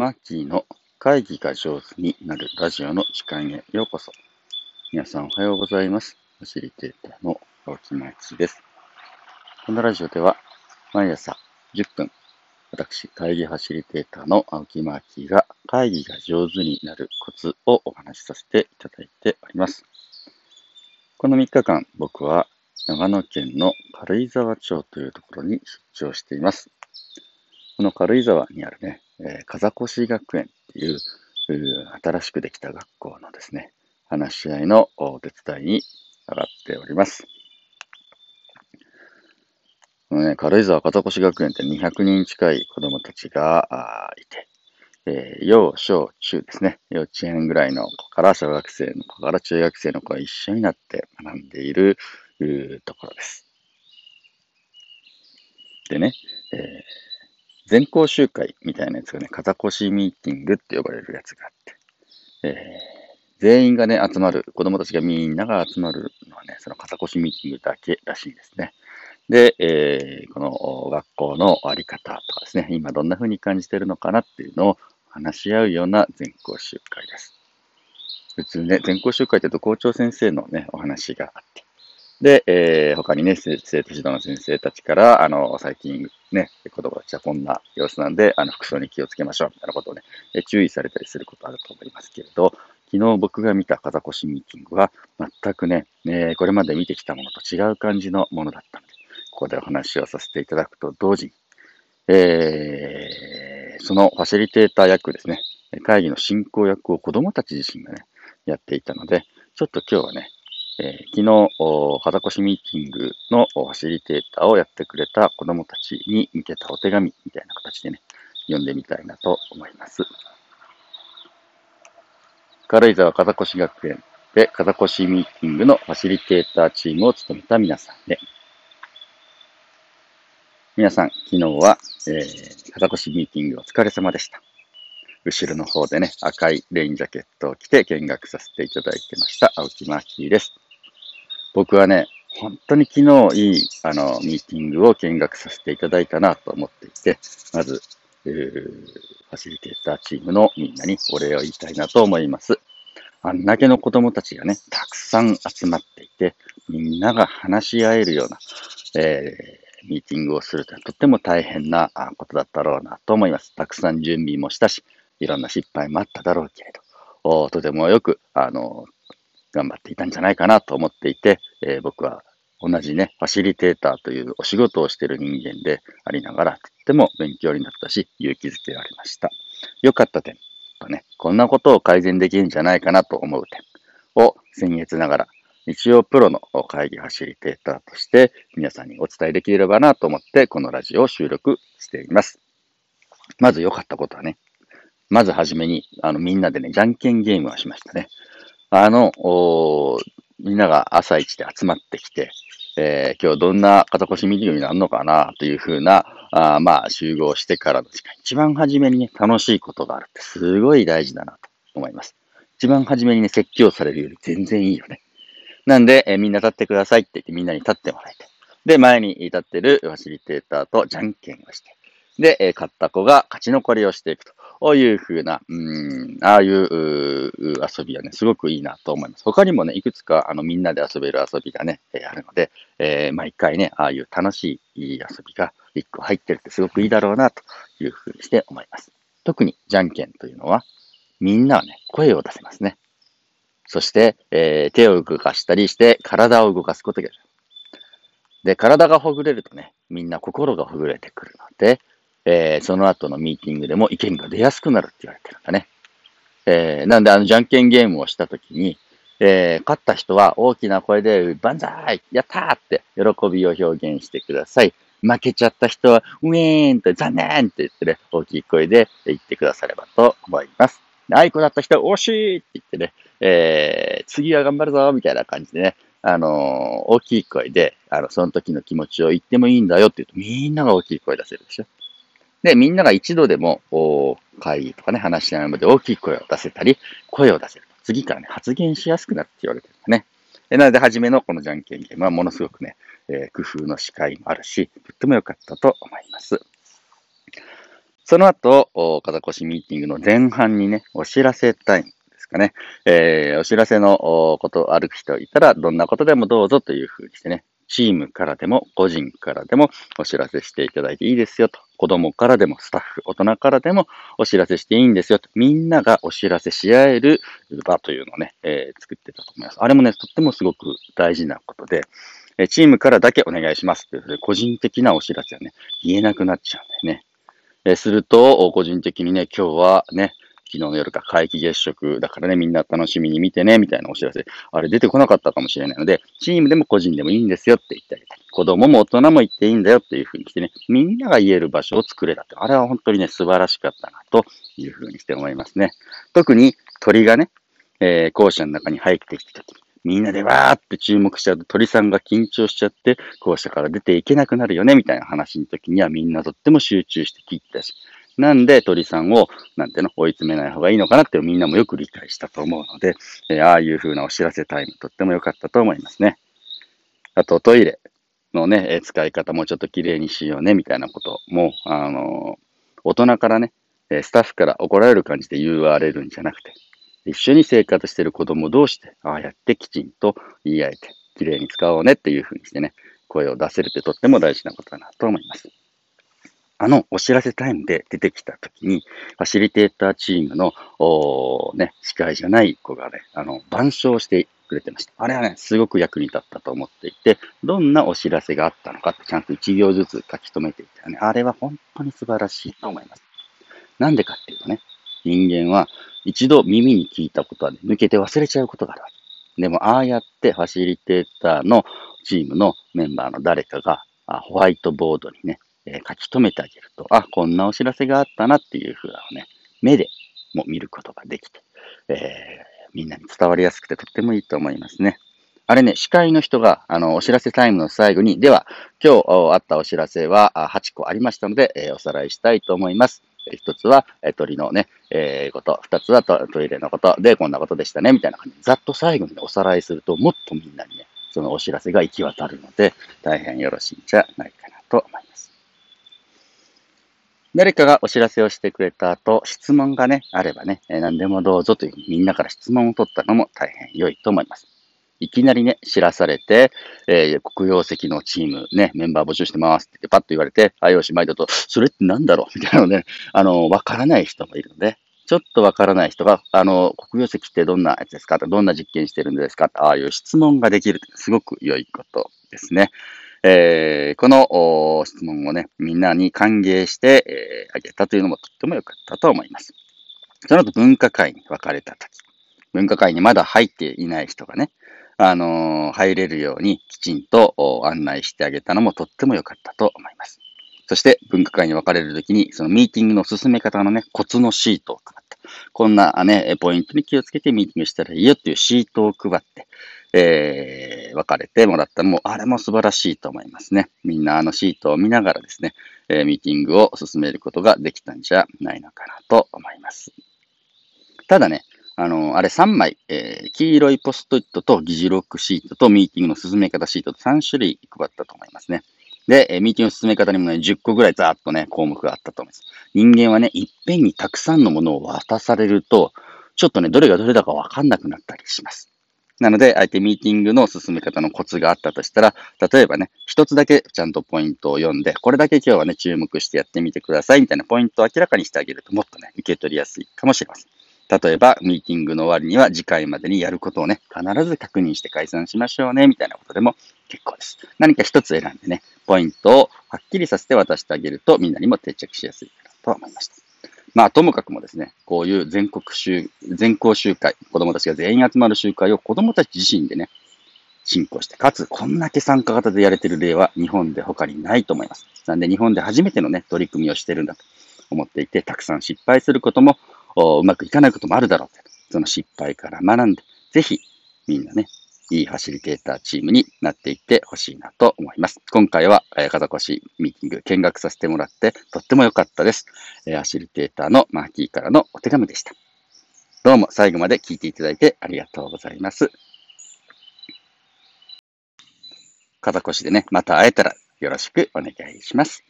マッキーの会議が上手になるラジオの時間へようこそ。皆さんおはようございます。ファシリテーターの青木町です。このラジオでは毎朝10分、私、会議ファシリテーターの青木マーキーが会議が上手になるコツをお話しさせていただいております。この3日間、僕は長野県の軽井沢町というところに出張しています。この軽井沢にあるね、えー、風越学園っていう新しくできた学校のですね、話し合いのお手伝いに上がっております。このね、軽井沢風越学園って200人近い子供たちがいて、えー、幼小中ですね、幼稚園ぐらいの子から小学生の子から中学生の子が一緒になって学んでいるところです。でね、えー全校集会みたいなやつがね、肩越ミーティングって呼ばれるやつがあって、えー、全員がね、集まる、子供たちがみんなが集まるのはね、その肩越ミーティングだけらしいですね。で、えー、この学校のあり方とかですね、今どんな風に感じてるのかなっていうのを話し合うような全校集会です。普通ね、全校集会って言うと校長先生のね、お話があって、で、えー、他にね、生徒指導の先生たちから、あの、最近ね、子供たちはこんな様子なんで、あの、服装に気をつけましょう、みたいなことをね、え注意されたりすることあると思いますけれど、昨日僕が見た風越ミーティングは、全くね、えー、これまで見てきたものと違う感じのものだったので、ここでお話をさせていただくと同時に、えー、そのファシリテーター役ですね、会議の進行役を子供たち自身がね、やっていたので、ちょっと今日はね、えー、昨日、肌越ミーティングのファシリテーターをやってくれた子供たちに向けたお手紙みたいな形でね、読んでみたいなと思います。軽井沢風越学園で風越ミーティングのファシリテーターチームを務めた皆さんで、皆さん、昨日は、えー、風越ミーティングお疲れ様でした。後ろの方でね、赤いレインジャケットを着て見学させていただいてました、青木マーキーです。僕はね、本当に昨日いい、あの、ミーティングを見学させていただいたなと思っていて、まず、ファシリテーターチームのみんなにお礼を言いたいなと思います。あんだけの子供たちがね、たくさん集まっていて、みんなが話し合えるような、えー、ミーティングをするというのはとっても大変なことだったろうなと思います。たくさん準備もしたし、いろんな失敗もあっただろうけれど、とてもよく、あの、頑張っていたんじゃないかなと思っていて、えー、僕は同じね、ファシリテーターというお仕事をしている人間でありながら、とっても勉強になったし、勇気づけられました。良かった点とね、こんなことを改善できるんじゃないかなと思う点を先月ながら、一応プロの会議ファシリテーターとして皆さんにお伝えできればなと思ってこのラジオを収録しています。まず良かったことはね、まずはじめに、あのみんなでね、じゃんけんゲームをしましたね。あの、みんなが朝一で集まってきて、えー、今日どんな肩腰ミーティングになるのかなというふうな、あまあ、集合してからの時間、一番初めにね、楽しいことがあるってすごい大事だなと思います。一番初めにね、説教されるより全然いいよね。なんで、えー、みんな立ってくださいって言ってみんなに立ってもらえて。で、前に立ってるファシリテーターとじゃんけんをして。で、えー、勝った子が勝ち残りをしていくと。こういう風な、うん、ああいう遊びはね、すごくいいなと思います。他にもね、いくつかあのみんなで遊べる遊びがね、えー、あるので、えー、毎回ね、ああいう楽しい遊びが一個入ってるってすごくいいだろうなという風にして思います。特にじゃんけんというのは、みんなはね、声を出せますね。そして、えー、手を動かしたりして体を動かすことができる。で、体がほぐれるとね、みんな心がほぐれてくるので、えー、その後のミーティングでも意見が出やすくなるって言われてるんだね。えー、なんであの、じゃんけんゲームをしたときに、えー、勝った人は大きな声で、万歳やったーって喜びを表現してください。負けちゃった人は、ウィーンって残念って言ってね、大きい声で言ってくださればと思います。あいこだった人は、惜しいって言ってね、えー、次は頑張るぞみたいな感じでね、あのー、大きい声で、あの、その時の気持ちを言ってもいいんだよって言うと、みんなが大きい声出せるでしょ。で、みんなが一度でも、会議とかね、話し合いまで大きい声を出せたり、声を出せると。次からね、発言しやすくなるって言われてるんだね。なので、初めのこのじゃんけんゲームはものすごくね、えー、工夫の司会もあるし、とっても良かったと思います。その後、肩越しミーティングの前半にね、お知らせタイムですかね。えー、お知らせのことある人いたら、どんなことでもどうぞというふうにしてね、チームからでも、個人からでもお知らせしていただいていいですよと。子供からでも、スタッフ、大人からでもお知らせしていいんですよと。みんながお知らせし合える場というのをね、えー、作ってたと思います。あれもね、とってもすごく大事なことで、えチームからだけお願いしますっていう、個人的なお知らせはね、言えなくなっちゃうんだよね。えすると、個人的にね、今日はね、昨日の夜か皆既月食だからね、みんな楽しみに見てね、みたいなお知らせ。あれ出てこなかったかもしれないので、チームでも個人でもいいんですよって言ってあげたり、子供も大人も言っていいんだよっていうふうにしてね、みんなが言える場所を作れたって。あれは本当にね、素晴らしかったな、というふうにして思いますね。特に鳥がね、えー、校舎の中に入ってきた時、みんなでわーって注目しちゃうと鳥さんが緊張しちゃって、校舎から出ていけなくなるよね、みたいな話の時にはみんなとっても集中して聞いたし、なんで鳥さんを、なんていうの、追い詰めない方がいいのかなってみんなもよく理解したと思うので、えー、ああいう風なお知らせタイムとっても良かったと思いますね。あと、トイレのね、え使い方もちょっと綺麗にしようね、みたいなことも、あのー、大人からね、スタッフから怒られる感じで言われるんじゃなくて、一緒に生活してる子供同士で、ああやってきちんと言い合えて、綺麗に使おうねっていう風にしてね、声を出せるってとっても大事なことだなと思います。あのお知らせタイムで出てきたときに、ファシリテーターチームの、おね、司会じゃない子がね、あの、板書してくれてました。あれはね、すごく役に立ったと思っていて、どんなお知らせがあったのかってちゃんと1行ずつ書き留めていたね。あれは本当に素晴らしいと思います。なんでかっていうとね、人間は一度耳に聞いたことは、ね、抜けて忘れちゃうことがある。でも、ああやってファシリテーターのチームのメンバーの誰かがホワイトボードにね、え書き留めてあげると、あ、こんなお知らせがあったなっていうふうなね、目でも見ることができて、えー、みんなに伝わりやすくてとってもいいと思いますね。あれね、司会の人が、あの、お知らせタイムの最後に、では、今日あったお知らせは8個ありましたので、えー、おさらいしたいと思います。一つは、え鳥のね、えー、こと。二つはトイレのこと。で、こんなことでしたね。みたいな感じで、ざっと最後に、ね、おさらいすると、もっとみんなにね、そのお知らせが行き渡るので、大変よろしいんじゃないかなと思います。誰かがお知らせをしてくれた後、質問がね、あればね、何でもどうぞというみんなから質問を取ったのも大変良いと思います。いきなりね、知らされて、えー、黒曜石のチームね、メンバー募集してますってパッと言われて、あ、よし、毎度と、それって何だろう？みたいなのね、あの、わからない人もいるので、ちょっとわからない人が、あの、黒曜石ってどんなやつですか？どんな実験してるんですか？ああいう質問ができる。すごく良いことですね。えー、この質問をね、みんなに歓迎してあ、えー、げたというのもとっても良かったと思います。その後文化会に分かれた時、文化会にまだ入っていない人がね、あのー、入れるようにきちんと案内してあげたのもとっても良かったと思います。そして文化会に分かれるときに、そのミーティングの進め方のね、コツのシートを配った。こんなね、ポイントに気をつけてミーティングしたらいいよっていうシートを配って、えー、分かれてもらったのも、あれも素晴らしいと思いますね。みんなあのシートを見ながらですね、えー、ミーティングを進めることができたんじゃないのかなと思います。ただね、あの、あれ3枚、えー、黄色いポストイットと議事録シートとミーティングの進め方シートと3種類配ったと思いますね。で、えミーティングの進め方にもね、10個ぐらいざーっとね、項目があったと思います。人間はね、いっぺんにたくさんのものを渡されると、ちょっとね、どれがどれだかわかんなくなったりします。なので、相手ミーティングの進め方のコツがあったとしたら、例えばね、一つだけちゃんとポイントを読んで、これだけ今日はね、注目してやってみてくださいみたいなポイントを明らかにしてあげると、もっとね、受け取りやすいかもしれません。例えば、ミーティングの終わりには次回までにやることをね、必ず確認して解散しましょうね、みたいなことでも結構です。何か一つ選んでね、ポイントをはっきりさせて渡してあげると、みんなにも定着しやすいかなと思いました。まあ、ともかくもですね、こういう全国集、全校集会、子供たちが全員集まる集会を子供たち自身でね、進行して、かつ、こんだけ参加型でやれてる例は日本で他にないと思います。なんで、日本で初めてのね、取り組みをしてるんだと思っていて、たくさん失敗することも、うまくいかないこともあるだろうと。その失敗から学んで、ぜひ、みんなね、いいファシリテーターチームになっていってほしいなと思います。今回は、えー、風越ミーティング見学させてもらってとっても良かったです。えー、ファシリテーターのマーキーからのお手紙でした。どうも最後まで聞いていただいてありがとうございます。風越でね、また会えたらよろしくお願いします。